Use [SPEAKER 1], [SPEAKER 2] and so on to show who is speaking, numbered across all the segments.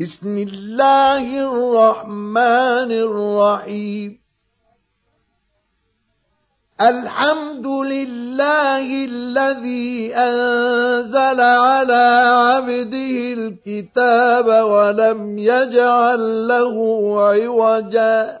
[SPEAKER 1] بسم الله الرحمن الرحيم. الحمد لله الذي أنزل على عبده الكتاب ولم يجعل له عوجا.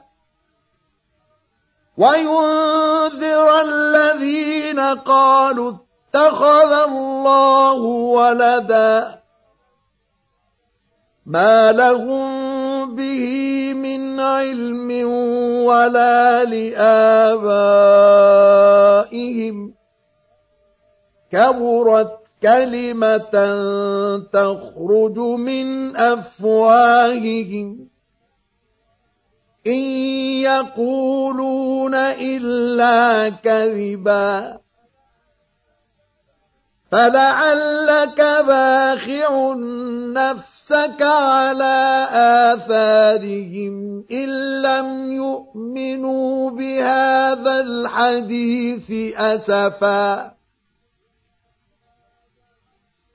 [SPEAKER 1] وينذر الذين قالوا اتخذ الله ولدا. ما لهم به من علم ولا لآبائهم. كبرت كلمة تخرج من أفواههم. إن يقولون إلا كذبا فلعلك باخع نفسك على آثارهم إن لم يؤمنوا بهذا الحديث أسفا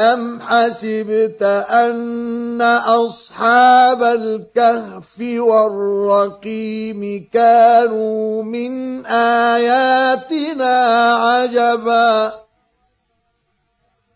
[SPEAKER 1] أَمْ حَسِبْتَ أَنَّ أَصْحَابَ الْكَهْفِ وَالرَّقِيمِ كَانُوا مِنْ آيَاتِنَا عَجَبًا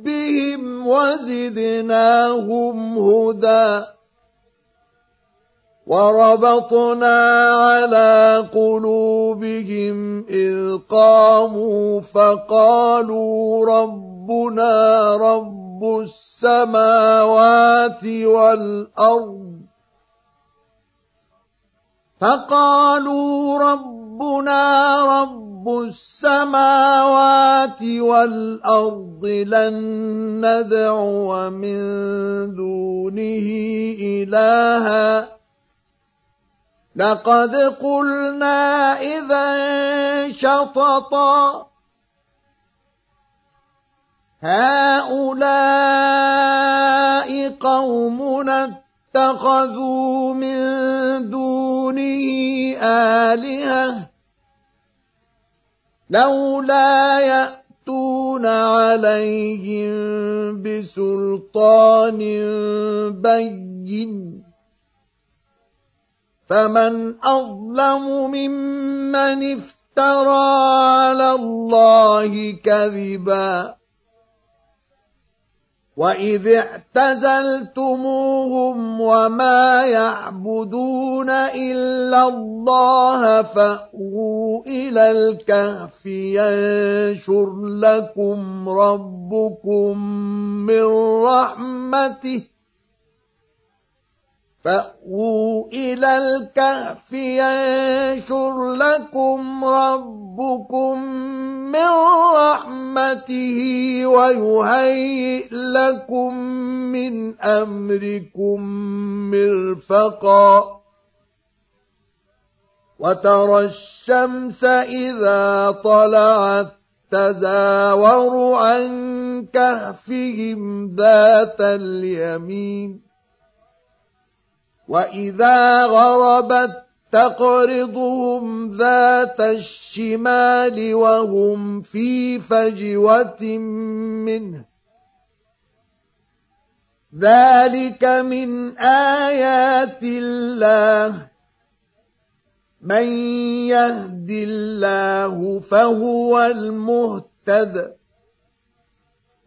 [SPEAKER 1] ربهم وزدناهم هدى وربطنا على قلوبهم إذ قاموا فقالوا ربنا رب السماوات والأرض فقالوا ربنا رب السماوات والأرض لن ندعو من دونه إلها. لقد قلنا إذا شططا. هؤلاء قومنا اتخذوا من دونه آلهة. لولا يأتون عليهم بسلطان بين فمن أظلم ممن افترى على الله كذباً وإذ اعتزلتموهم وما يعبدون إلا الله فأووا إلى الكهف ينشر لكم ربكم من رحمته فأووا إلى الكهف ينشر لكم ربكم من رحمته ويهيئ لكم من أمركم مرفقا وترى الشمس إذا طلعت تزاور عن كهفهم ذات اليمين وإذا غربت تقرضهم ذات الشمال وهم في فجوة منه ذلك من آيات الله من يهد الله فهو المهتد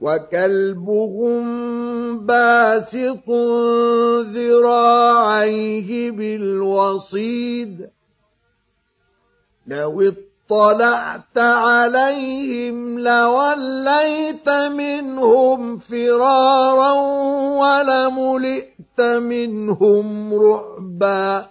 [SPEAKER 1] وكلبهم باسط ذراعيه بالوصيد لو اطلعت عليهم لوليت منهم فرارا ولملئت منهم رعبا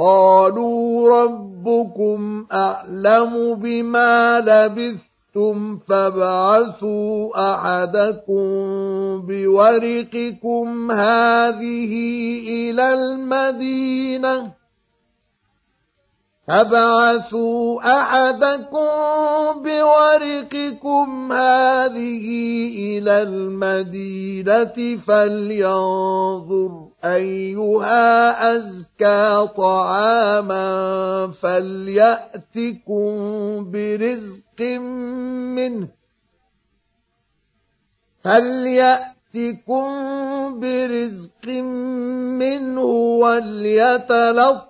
[SPEAKER 1] قالوا ربكم أعلم بما لبثتم فابعثوا أحدكم بورقكم هذه إلى المدينة فابعثوا أحدكم بورقكم هذه إلى المدينة فلينظر أيها أزكى طعاما فليأتكم برزق منه فليأتكم برزق منه وليتلطف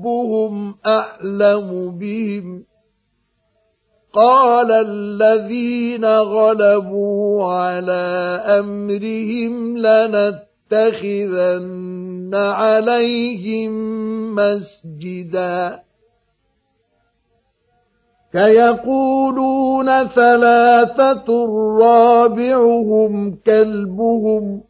[SPEAKER 1] ربهم أعلم بهم. قال الذين غلبوا على أمرهم لنتخذن عليهم مسجدا. كيقولون ثلاثة رابعهم كلبهم.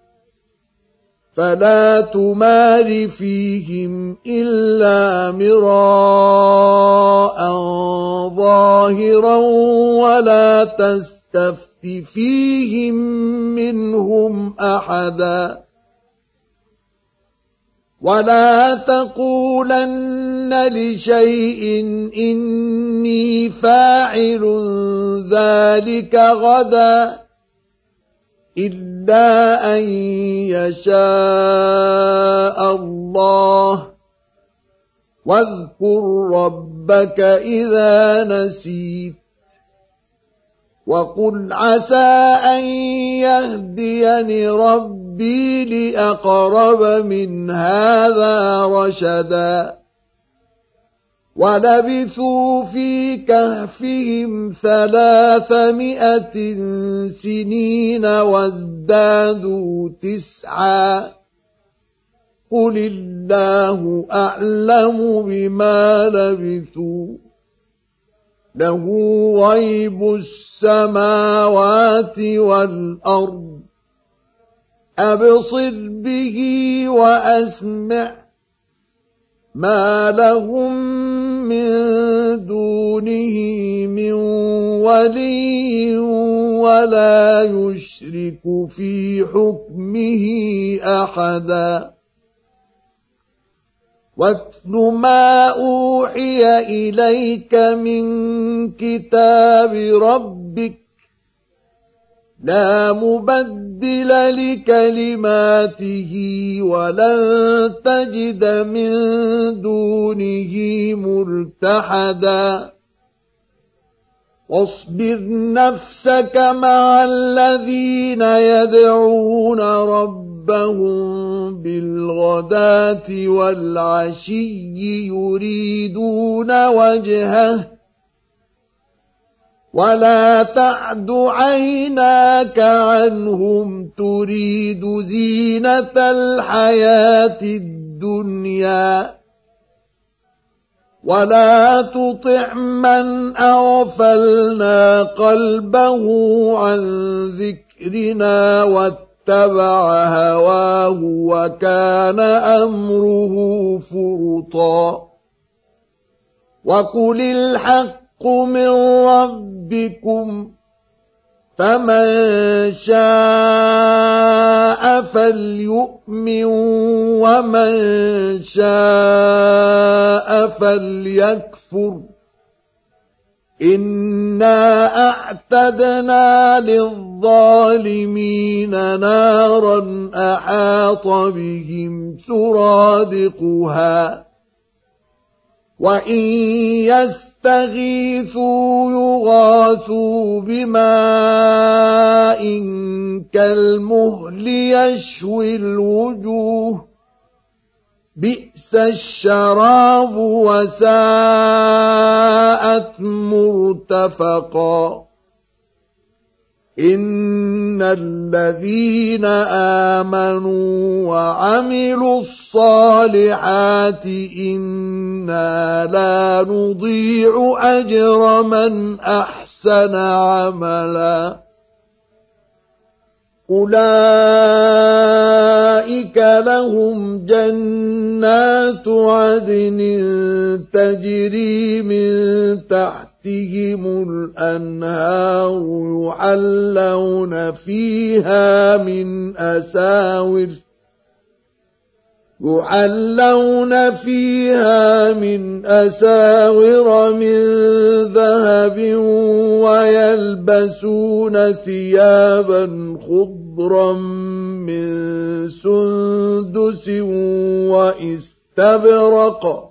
[SPEAKER 1] فلا تمار فيهم إلا مراء ظاهرا ولا تستفت فيهم منهم أحدا. ولا تقولن لشيء إني فاعل ذلك غدا. إلا أن يشاء الله واذكر ربك إذا نسيت وقل عسى أن يهديني ربي لأقرب من هذا رشدا ولبثوا في كهفهم ثلاثمائة سنين وازدادوا تسعا. قل الله أعلم بما لبثوا. له غيب السماوات والأرض. أبصر به وأسمع ما لهم من دونه من ولي ولا يشرك في حكمه أحداً واتل ما اوحي اليك من كتاب ربك لا مبدل لكلماته ولن تجد من دونه ملتحدا. واصبر نفسك مع الذين يدعون ربهم بالغداة والعشي يريدون وجهه. ولا تعد عيناك عنهم تريد زينه الحياة الدنيا ولا تطع من اغفلنا قلبه عن ذكرنا واتبع هواه وكان امره فرطا وقل الحق من ربكم فمن شاء فليؤمن ومن شاء فليكفر. إنا أعتدنا للظالمين نارا أحاط بهم سرادقها. وإن يس يستغيثوا يغاثوا بماء كالمهل يشوي الوجوه. بئس الشراب وساءت مرتفقا. ان الذين امنوا وعملوا الصالحات أنا لا نضيع اجر من احسن عملا اولئك لهم جنات عدن تجري من تحت تحتهم الأنهار يحلون فيها من أساور يحلون فيها من أساور من ذهب ويلبسون ثيابا خضرا من سندس وإستبرق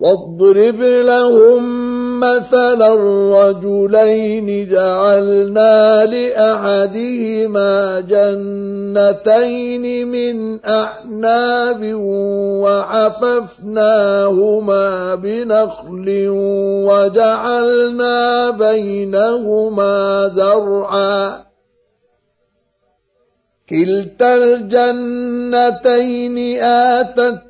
[SPEAKER 1] واضرب لهم مثل الرجلين جعلنا لأحدهما جنتين من أعناب وحففناهما بنخل وجعلنا بينهما زرعا. كلتا الجنتين آتت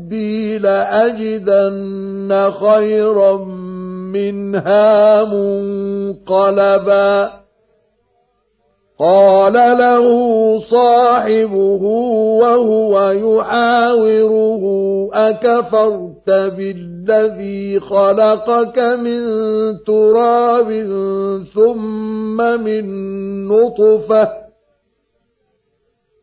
[SPEAKER 1] لأجدن خيرا منها منقلبا. قال له صاحبه وهو يحاوره أكفرت بالذي خلقك من تراب ثم من نطفة؟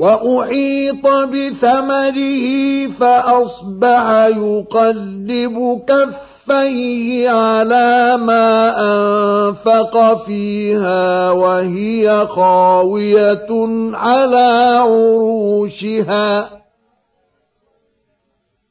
[SPEAKER 1] وأحيط بثمره فأصبح يقلب كفيه على ما أنفق فيها وهي خاوية على عروشها.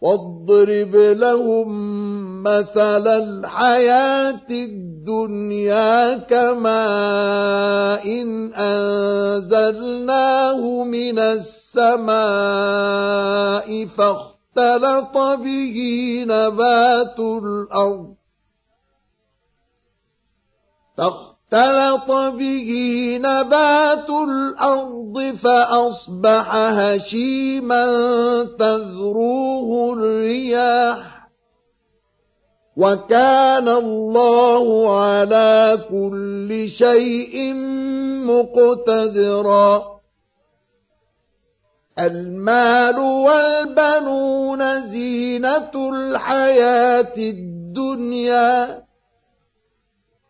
[SPEAKER 1] واضرب لهم مثل الحياة الدنيا كماء إن أنزلناه من السماء فاختلط به نبات الأرض. اختلط به نبات الأرض فأصبح هشيما تذروه الرياح. وكان الله على كل شيء مقتدرا. المال والبنون زينة الحياة الدنيا.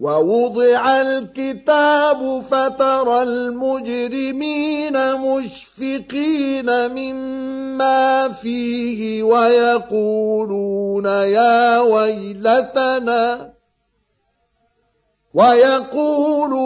[SPEAKER 1] ووضع الكتاب فترى المجرمين مشفقين مما فيه ويقولون يا ويلتنا ويقولون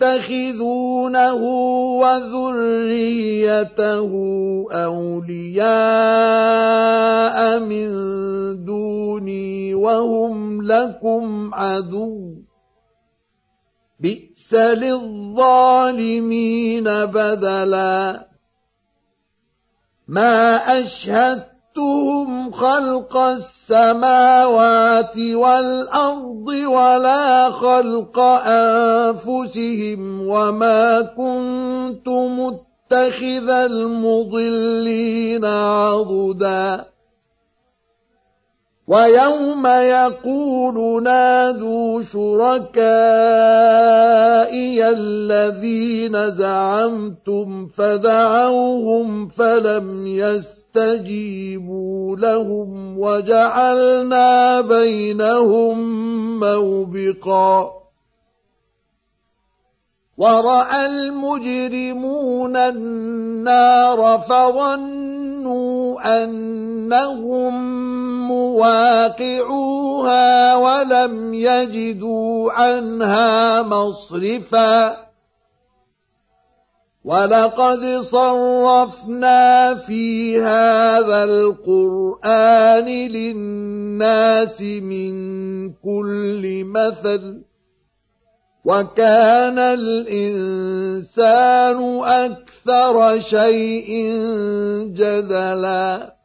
[SPEAKER 1] تتخذونه وذريته أولياء من دوني وهم لكم عدو. بئس للظالمين بدلا. ما أشهدت خلق السماوات والأرض ولا خلق أنفسهم وما كنت متخذ المضلين عضدا. ويوم يقول نادوا شركائي الذين زعمتم فدعوهم فلم يستطيعوا فاستجيبوا لهم وجعلنا بينهم موبقا. ورأى المجرمون النار فظنوا أنهم مواقعوها ولم يجدوا عنها مصرفا. ولقد صرفنا في هذا القرآن للناس من كل مثل وكان الإنسان أكثر شيء جدلا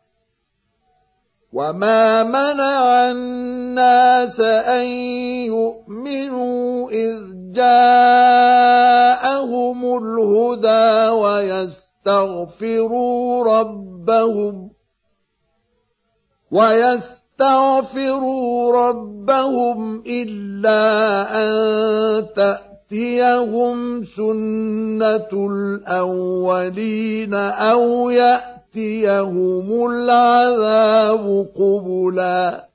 [SPEAKER 1] وما منع الناس أن يؤمنوا إذ جاءهم ويستغفروا ربهم ويستغفروا ربهم إلا أن تأتيهم سنة الأولين أو يأتيهم العذاب قبلاً.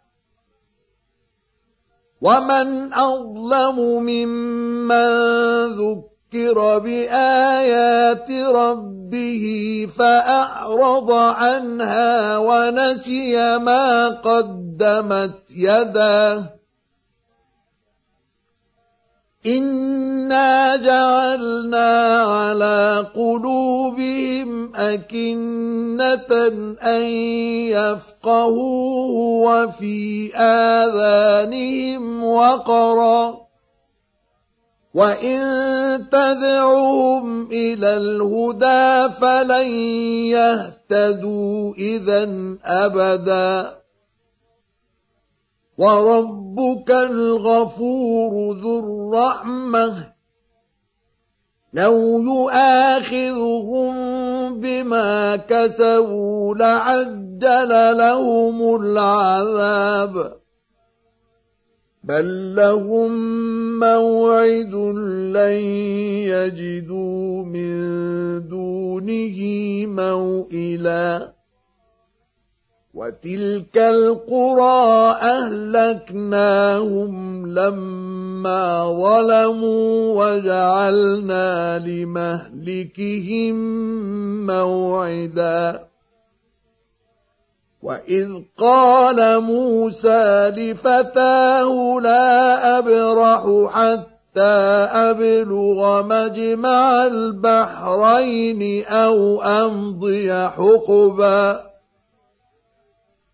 [SPEAKER 1] ومن اظلم ممن ذكر بايات ربه فاعرض عنها ونسي ما قدمت يداه إنا جعلنا على قلوبهم أكنة أن يفقهوه وفي آذانهم وقرا وإن تدعوهم إلى الهدى فلن يهتدوا إذا أبدا وربك الغفور ذو الرحمة لو يؤاخذهم بما كسبوا لعجل لهم العذاب. بل لهم موعد لن يجدوا من دونه موئلا. وتلك القرى أهلكناهم لما ظلموا وجعلنا لمهلكهم موعدا. وإذ قال موسى لفتاه لا أبرح حتى أبلغ مجمع البحرين أو أمضي حقبا.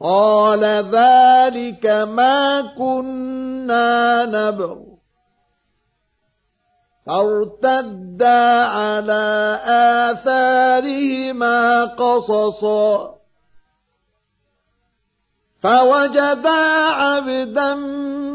[SPEAKER 1] قال ذلك ما كنا نبغ. فارتدا على آثارهما قصصا. فوجدا عبدا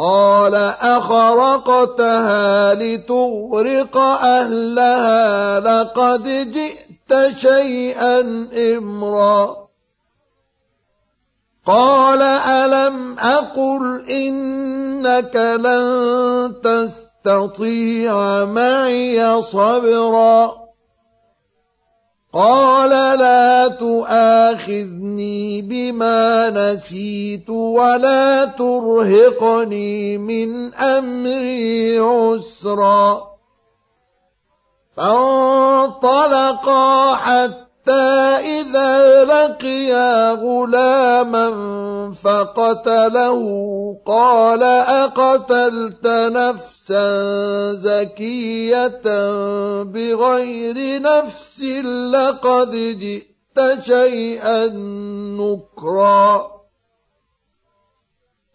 [SPEAKER 1] قال أخرقتها لتغرق أهلها لقد جئت شيئا إمرا. قال ألم أقل إنك لن تستطيع معي صبرا. قال لا تؤاخذني بما نسيت ولا ترهقني من أمري عسرا. فانطلقا حتى إذا لقيا غلاما فقتله قال أقتلت نفسا زكية بغير نفس لقد جئت شيئا نكرا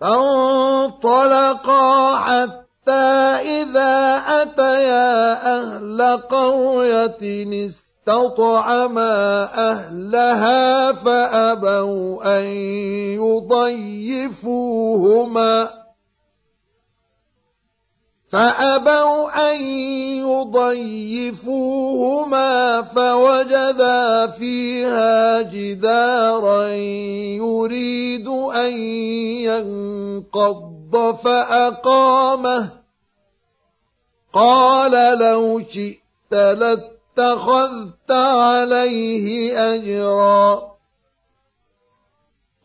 [SPEAKER 1] فانطلقا حتى إذا أتيا أهل قرية استطعما أهلها فأبوا أن يضيفوهما. فأبوا أن يضيفوهما فوجدا فيها جدارا يريد أن ينقض فأقامه. قال لو شئت لاتخذت عليه أجرا.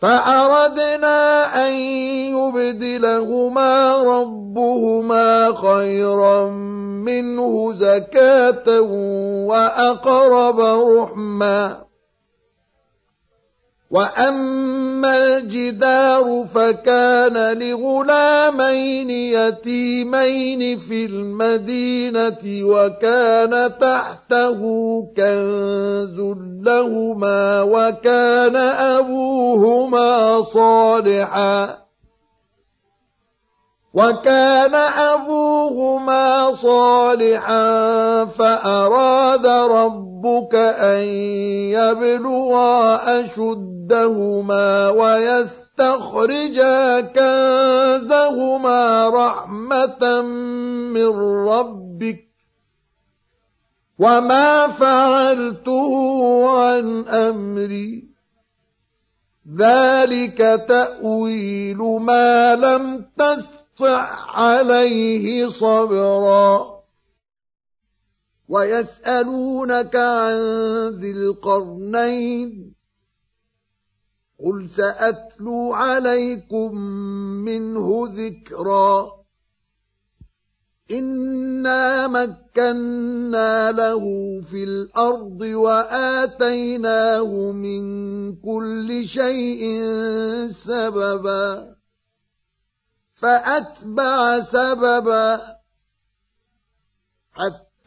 [SPEAKER 1] فأردنا أن يبدلهما ربهما خيرا منه زكاة وأقرب رحما وأما الجدار فكان لغلامين يتيمين في المدينة وكان تحته كنز لهما وكان أبوهما صالحا وكان أبوهما صالحا فأراد ربك أن يبلغا أشدهما ويستخرجا كنزهما رحمة من ربك وما فعلته عن أمري. ذلك تأويل ما لم تستطع عليه صبرا. ويسألونك عن ذي القرنين قل سأتلو عليكم منه ذكرا إنا مكنا له في الأرض وآتيناه من كل شيء سببا فأتبع سببا حتى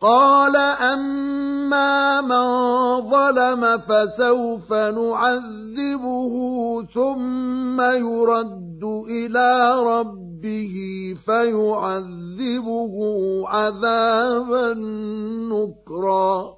[SPEAKER 1] قال أما من ظلم فسوف نعذبه ثم يرد ربه ربه فيعذبه عذابا نكرا.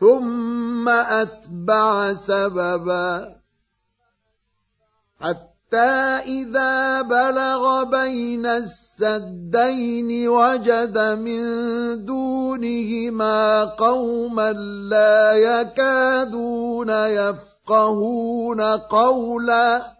[SPEAKER 1] ثم أتبع سببا حتى إذا بلغ بين السدين وجد من دونهما قوما لا يكادون يفقهون قولا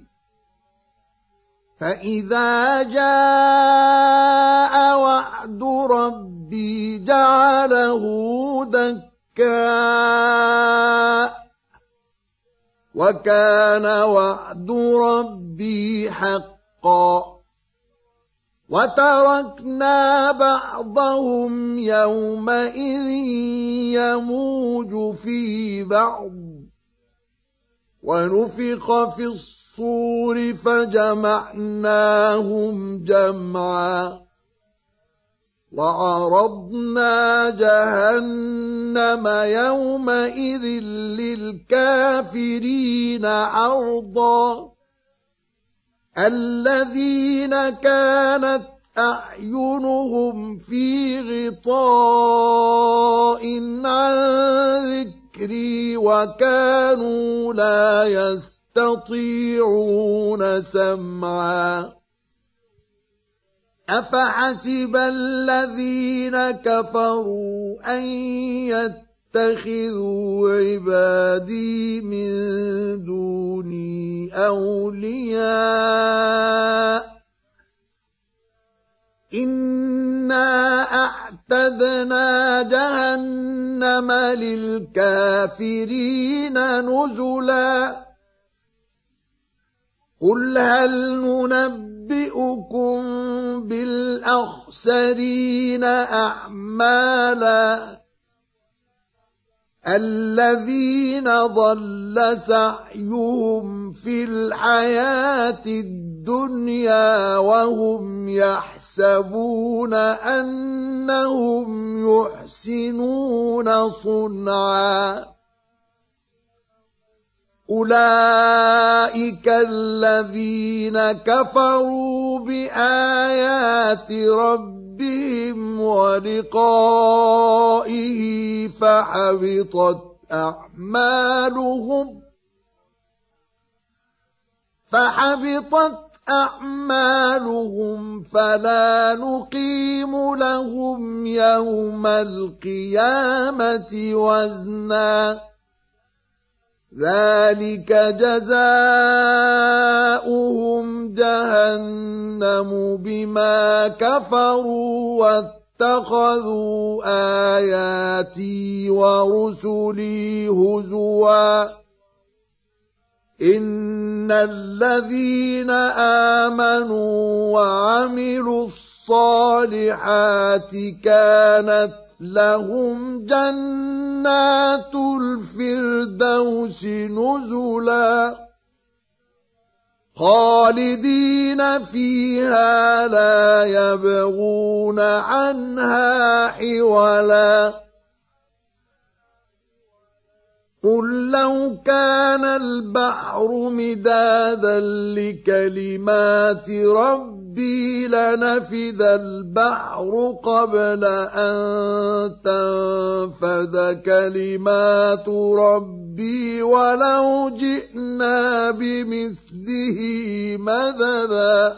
[SPEAKER 1] فإذا جاء وعد ربي جعله دكا وكان وعد ربي حقا وتركنا بعضهم يومئذ يموج في بعض ونفخ في الصور فجمعناهم جمعا وعرضنا جهنم يومئذ للكافرين عرضا الذين كانت أعينهم في غطاء عن ذكري وكانوا لا يستطيعون سمعا. افحسب الذين كفروا ان يتخذوا عبادي من دوني اولياء أنا اعتدنا جهنم للكافرين نزلا قل هل ننبئكم بالاخسرين اعمالا الذين ضل سعيهم في الحياة الدنيا وهم يحسبون أنهم يحسنون صنعا. أولئك الذين كفروا بآيات ربهم ولقائه فحبطت أعمالهم فحبطت أعمالهم فلا نقيم لهم يوم القيامة وزنا ذلك جزاؤهم جهنم بما كفروا واتخذوا آياتي ورسلي هزواً. إن الذين آمنوا وعملوا الصالحات كانت لهم جنات الفردوس نزلا خالدين فيها لا يبغون عنها حولا. قل لو كان البحر مدادا لكلمات ربي لنفذ البحر قبل ان تنفذ كلمات ربي ولو جئنا بمثله مددا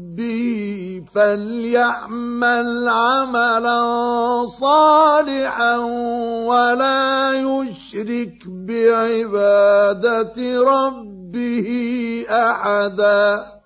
[SPEAKER 1] ربه فليعمل عملا صالحا ولا يشرك بعبادة ربه أحدا.